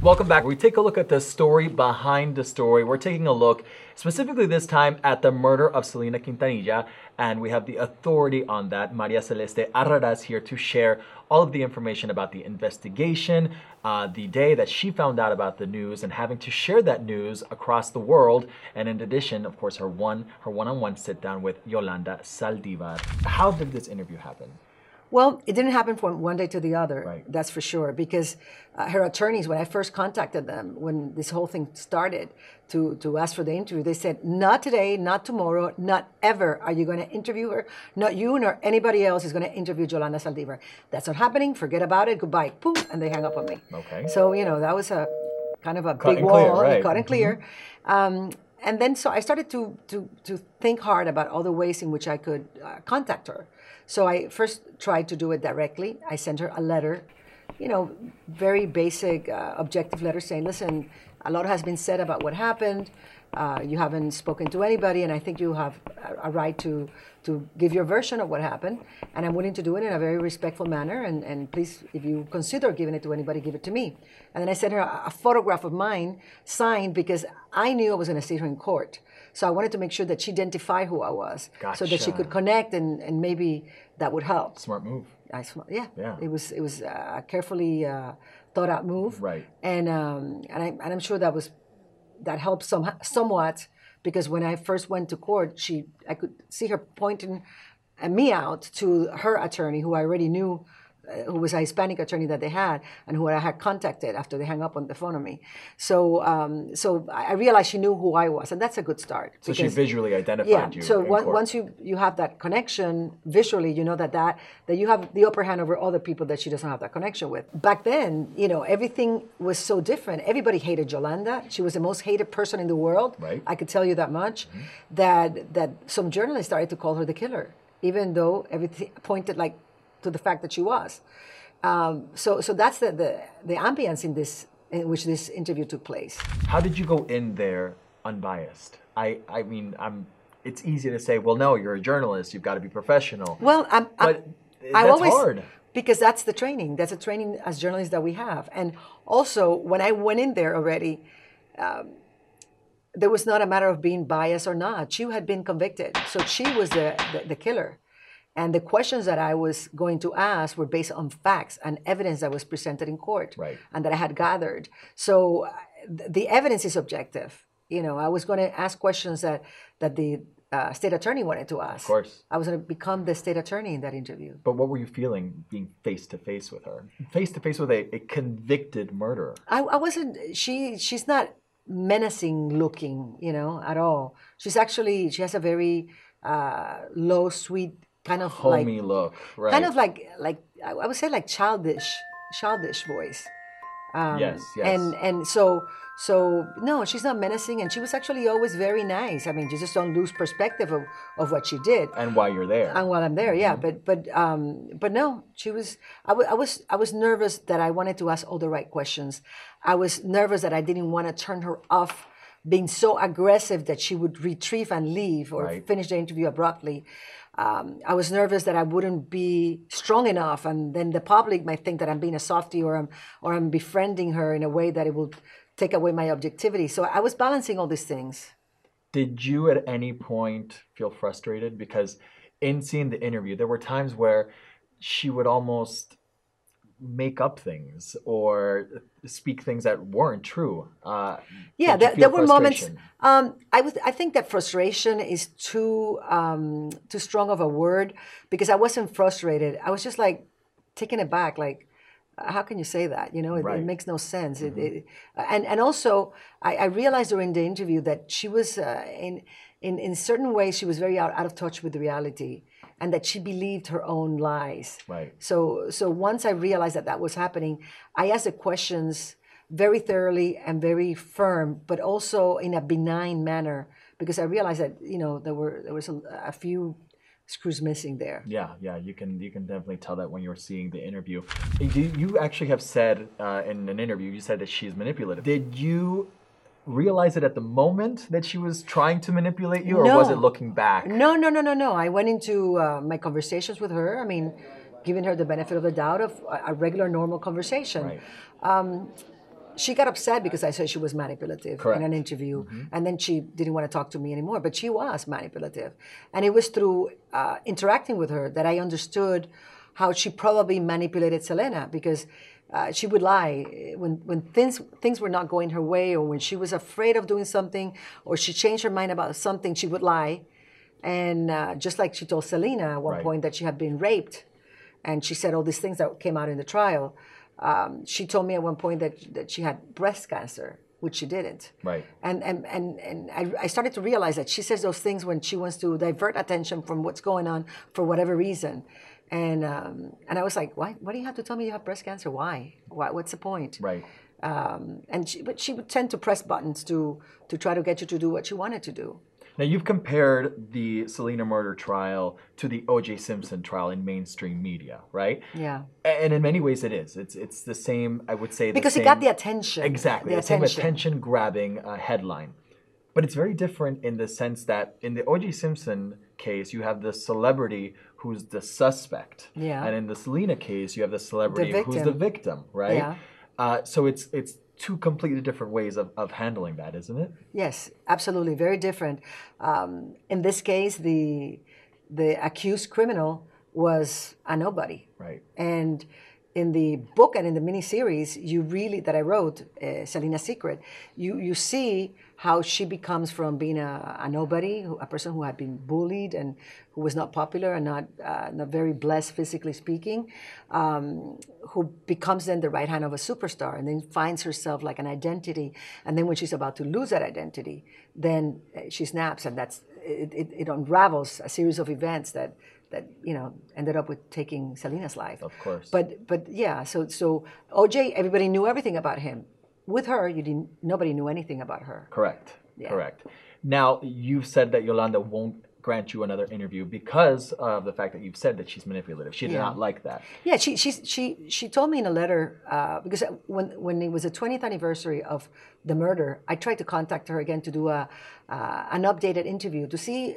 Welcome back. We take a look at the story behind the story. We're taking a look specifically this time at the murder of Selena Quintanilla, and we have the authority on that, Maria Celeste Arrarás, here to share all of the information about the investigation, uh, the day that she found out about the news, and having to share that news across the world. And in addition, of course, her one her one-on-one sit down with Yolanda Saldivar. How did this interview happen? Well, it didn't happen from one day to the other. Right. That's for sure. Because uh, her attorneys, when I first contacted them, when this whole thing started, to to ask for the interview, they said, "Not today, not tomorrow, not ever are you going to interview her. Not you nor anybody else is going to interview Yolanda Saldivar. That's not happening. Forget about it. Goodbye." Boom, and they hung up on me. Okay. So you know that was a kind of a Cut big and clear, wall, right. cut and clear. Um, and then so I started to to to think hard about all the ways in which I could uh, contact her. So I first tried to do it directly. I sent her a letter, you know, very basic, uh, objective letter saying, "Listen, a lot has been said about what happened. Uh, you haven't spoken to anybody, and I think you have a, a right to to give your version of what happened. And I'm willing to do it in a very respectful manner. And, and please, if you consider giving it to anybody, give it to me." And then I sent her a, a photograph of mine signed because I knew I was going to see her in court. So I wanted to make sure that she identify who I was, so that she could connect, and, and maybe that would help. Smart move. I sm- yeah, Yeah. It was it was a carefully uh, thought out move, Right. And um, and I and I'm sure that was that helped some somewhat because when I first went to court, she I could see her pointing me out to her attorney, who I already knew. Who was a Hispanic attorney that they had, and who I had contacted after they hung up on the phone on me. So, um, so I realized she knew who I was, and that's a good start. So she visually identified yeah. you. So in on- court. once you you have that connection visually, you know that that that you have the upper hand over other people that she doesn't have that connection with. Back then, you know, everything was so different. Everybody hated Yolanda. She was the most hated person in the world. Right. I could tell you that much. That that some journalists started to call her the killer, even though everything pointed like to the fact that she was. Um, so so that's the, the the ambience in this in which this interview took place. How did you go in there unbiased? I, I mean, I'm. It's easy to say, well, no, you're a journalist. You've got to be professional. Well, I'm, I'm but I that's always, hard. Because that's the training. That's a training as journalists that we have. And also, when I went in there already, um, there was not a matter of being biased or not. She had been convicted. So she was the, the, the killer. And the questions that I was going to ask were based on facts and evidence that was presented in court Right. and that I had gathered. So uh, th- the evidence is objective. You know, I was going to ask questions that, that the uh, state attorney wanted to ask. Of course. I was going to become the state attorney in that interview. But what were you feeling being face to face with her? Face to face with a, a convicted murderer. I, I wasn't. She she's not menacing looking, you know, at all. She's actually she has a very uh, low, sweet kind of Homey like look, right? kind of like like I would say like childish childish voice. Um, Yes, yes. And and so so no, she's not menacing, and she was actually always very nice. I mean, you just don't lose perspective of, of what she did. and why you're there. And while I'm there, yeah, Mm-hmm. but but um, but no, she was. I wa- I was I was nervous that I wanted to ask all the right questions. I was nervous that I didn't want to turn her off, being so aggressive that she would retrieve and leave or Right. finish the interview abruptly. Um, I was nervous that I wouldn't be strong enough, and then the public might think that I'm being a softie or I'm or I'm befriending her in a way that it will take away my objectivity. So I was balancing all these things. Did you at any point feel frustrated? Because in seeing the interview, there were times where she would almost make up things or speak things that weren't true. Uh, Yeah, there, there were moments. Um, I would. I think that frustration is too um, too strong of a word because I wasn't frustrated. I was just like taken aback. Like, how can you say that? You know, it, Right. Mm-hmm. it makes no sense. It, it, and and also, I, I realized during the interview that she was uh, in in in certain ways she was very out, out of touch with reality, and that she believed her own lies. Right. So so once I realized that that was happening, I asked the questions very thoroughly and very firm, but also in a benign manner because I realized that you know there were there was a, a few screws missing there. Yeah, yeah, you can you can definitely tell that when you're seeing the interview. You, you actually have said uh, in an interview, you said that she's manipulative. Did you realize it at the moment that she was trying to manipulate you, or was it looking back? No, no, no, no, no. I went into uh, my conversations with her. I mean, giving her the benefit of the doubt of a, regular, normal conversation. Right. She got upset because I said she was manipulative Correct. in an interview, and then she didn't want to talk to me anymore. But she was manipulative, and it was through uh, interacting with her that I understood how she probably manipulated Selena because. Uh, she would lie when, when things things were not going her way, or when she was afraid of doing something, or she changed her mind about something. She would lie, and uh, just like she told Selena at one Right. point that she had been raped, and she said all these things that came out in the trial. Um, she told me at one point that, that she had breast cancer, which she didn't. Right. And and and, and I, I started to realize that she says those things when she wants to divert attention from what's going on for whatever reason. And um, and I was like, why? Why do you have to tell me you have breast cancer? Why? Why? What's the point? Right. Um, and she, but she would tend to press buttons to to try to get you to do what she wanted to do. Now you've compared the Selena murder trial to the O.J. Simpson trial in mainstream media, right? Yeah. And in many ways, it is. It's it's the same. I would say the Because same, it got the attention. exactly The the same attention. attention-grabbing uh, headline, but it's very different in the sense that in the O.J. Simpson case, you have the celebrity who's the suspect, Yeah. and in the Selena case, you have the celebrity who's the victim. right? Yeah. Uh, so it's it's two completely different ways of, of handling that, isn't it? Yes, absolutely, very different. Um, in this case, the the accused criminal was a nobody, Right. and in the book and in the miniseries, you really that I wrote, uh, Secret, you you see how she becomes from being a, a nobody, a person who had been bullied and who was not popular and not uh, not very blessed physically speaking, um, who becomes then the right hand of a superstar and then finds herself like an identity, and then when she's about to lose that identity, then uh, she snaps, and that's it, it, it unravels a series of events that that you know ended up with taking Selena's life. Of course. But but yeah, so so OJ, everybody knew everything about him. With her, you didn't. Nobody knew anything about her. Correct. Yeah. Correct. Now you've said that Yolanda won't grant you another interview because of the fact that you've said that she's manipulative. She did Yeah. not like that. Yeah, she she she she told me in a letter uh, because when when it was the 20th anniversary of the murder, I tried to contact her again to do a uh, an updated interview to see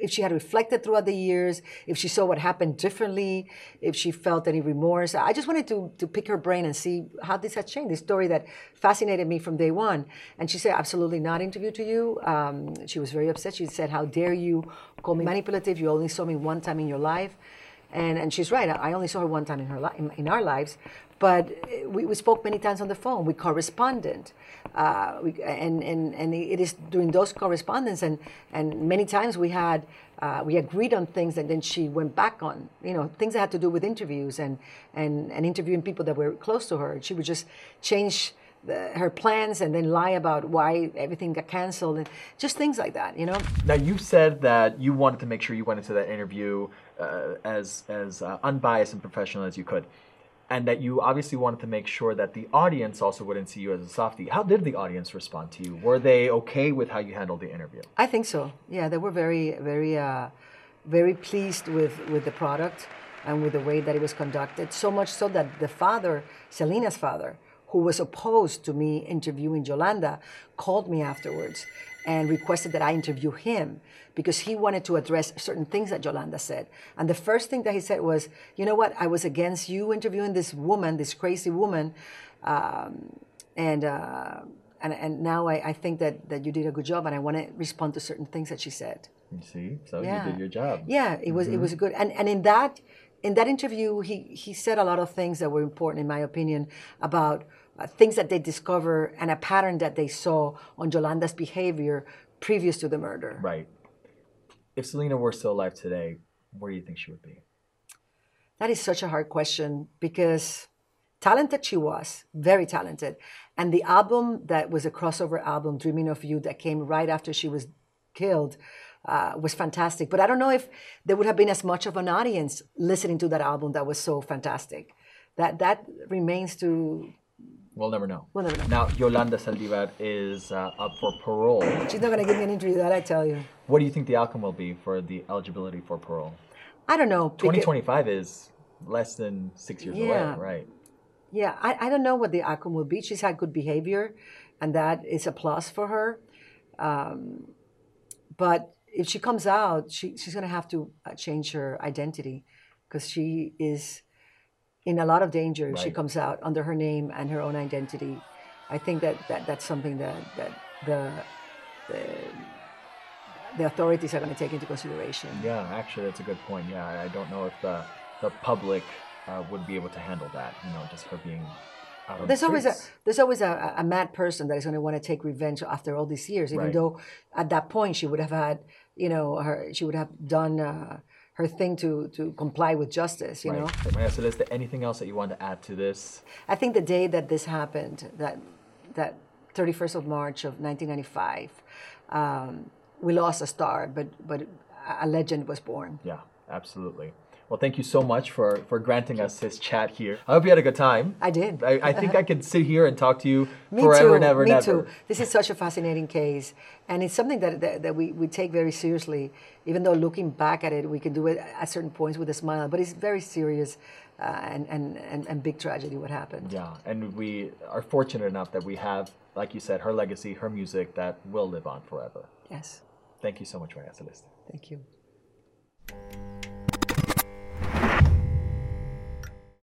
if she had reflected throughout the years, if she saw what happened differently, if she felt any remorse. I just wanted to to pick her brain and see how this had changed. This story that fascinated me from day one. And she said, absolutely not interview to you. Um, she was very upset. She said, how dare you call me manipulative? You only saw me one time in your life. And, and she's right. I only saw her one time in her li- in, in our lives, but we, we spoke many times on the phone. We corresponded, uh, we, and, and and it is during those correspondence and and many times we had uh, we agreed on things and then she went back on you know things that had to do with interviews and and and interviewing people that were close to her. She would just change. The, her plans and then lie about why everything got canceled and just things like that, you know. Now you said that you wanted to make sure you went into that interview uh, as as uh, unbiased and professional as you could, and that you obviously wanted to make sure that the audience also wouldn't see you as a softie. How did the audience respond to you? Were they okay with how you handled the interview? I think so. Yeah, they were very, very, uh, very pleased with with the product and with the way that it was conducted. So much so that the father, Selena's father, who was opposed to me interviewing Yolanda, called me afterwards and requested that I interview him because he wanted to address certain things that Yolanda said. And the first thing that he said was, "You know what? I was against you interviewing this woman, this crazy woman." Um, and uh, and and now I, I think that that you did a good job, and I want to respond to certain things that she said. You see, so Yeah. you did your job. Yeah, it was it was good, and and in that in that interview, he he said a lot of things that were important, in my opinion, about uh, things that they discover and a pattern that they saw on Yolanda's behavior previous to the murder. Right. If Selena were still alive today, where do you think she would be? That is such a hard question because talented she was, very talented. And the album that was a crossover album, Dreaming of You, that came right after she was killed, uh, was fantastic. But I don't know if there would have been as much of an audience listening to that album that was so fantastic. That that remains to. We'll never know. We'll never know. Now, Yolanda Saldivar is uh, up for parole. She's not going to give me an interview. That I tell you. What do you think the outcome will be for the eligibility for parole? I don't know. because- 2025 is less than six years Yeah. away, right? Yeah, I, I don't know what the outcome will be. She's had good behavior, and that is a plus for her. Um, but if she comes out, she, she's going to have to uh, change her identity because she is in a lot of danger. She Right. comes out under her name and her own identity. I think that, that that's something that, that the, the the authorities are going to take into consideration. Yeah, actually, that's a good point. Yeah, I- I don't know if the the public uh, would be able to handle that. You know, just her being There's always a there's always a, a mad person that is going to want to take revenge after all these years, even Right. though at that point she would have had, you know, her she would have done uh, her thing to to comply with justice. You know, Right. So, Maria Celeste, anything else that you want to add to this? I think the day that this happened, that that 31st of March of 1995, um, we lost a star, but but a legend was born. Yeah, absolutely. Well, thank you so much for, for granting us this chat here. I hope you had a good time. I did. I, I think I could sit here and talk to you Me forever too. and ever me and ever. too. This is such a fascinating case, and it's something that, that, that we, we take very seriously. Even though looking back at it, we can do it at certain points with a smile, but it's very serious uh, and, and, and, and big tragedy what happened. Yeah, and we are fortunate enough that we have, like you said, her legacy, her music that will live on forever. Yes. Thank you so much, Maria Celeste. Thank you.